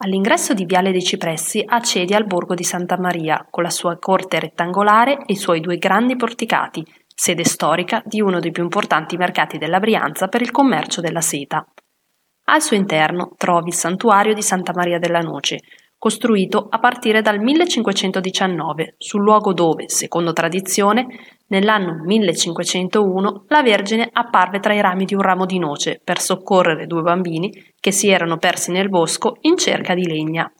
All'ingresso di Viale dei Cipressi accedi al borgo di Santa Maria, con la sua corte rettangolare e i suoi due grandi porticati, sede storica di uno dei più importanti mercati della Brianza per il commercio della seta. Al suo interno trovi il santuario di Santa Maria della Noce, costruito a partire dal 1519, sul luogo dove, secondo tradizione, nell'anno 1501 la Vergine apparve tra i rami di un ramo di noce per soccorrere due bambini che si erano persi nel bosco in cerca di legna.